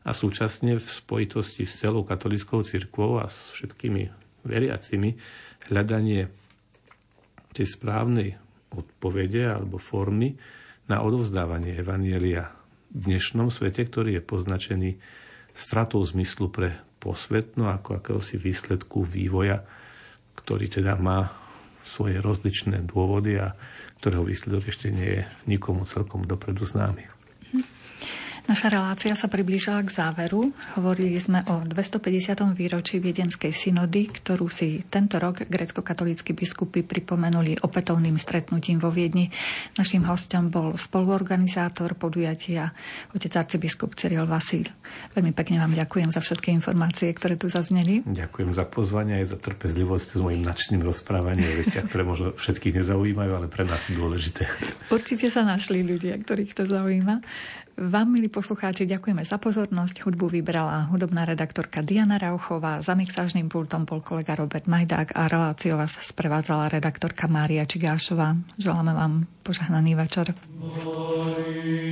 a súčasne v spojitosti s celou katolickou cirkvou a s všetkými veriacimi hľadanie tej správnej odpovede alebo formy na odovzdávanie Evanielia v dnešnom svete, ktorý je poznačený stratou zmyslu pre posvetno ako akéhosi výsledku vývoja, ktorý teda má svoje rozličné dôvody a ktorého výsledok ešte nie je nikomu celkom dopredu známy. Naša relácia sa priblížila k záveru. Hovorili sme o 250. výročí Viedenskej synody, ktorú si tento rok grecko-katolícky biskupy pripomenuli opätovným stretnutím vo Viedni. Naším hostom bol spoluorganizátor podujatia otec arcibiskup Cyril Vasíl. Veľmi pekne vám ďakujem za všetky informácie, ktoré tu zazneli. Ďakujem za pozvanie aj za trpezlivosť s mojim načným rozprávaním o veciach, ktoré možno všetkých nezaujímajú, ale pre nás sú dôležité. Určite sa našli ľudia, ktorých to zaujíma. Vám, milí poslucháči, ďakujeme za pozornosť. Hudbu vybrala hudobná redaktorka Diana Rauchová, za mixážnym pultom bol kolega Robert Majdák a reláciu vás sprevádzala redaktorka Mária Čigášová. Želáme vám požehnaný večer. Marie.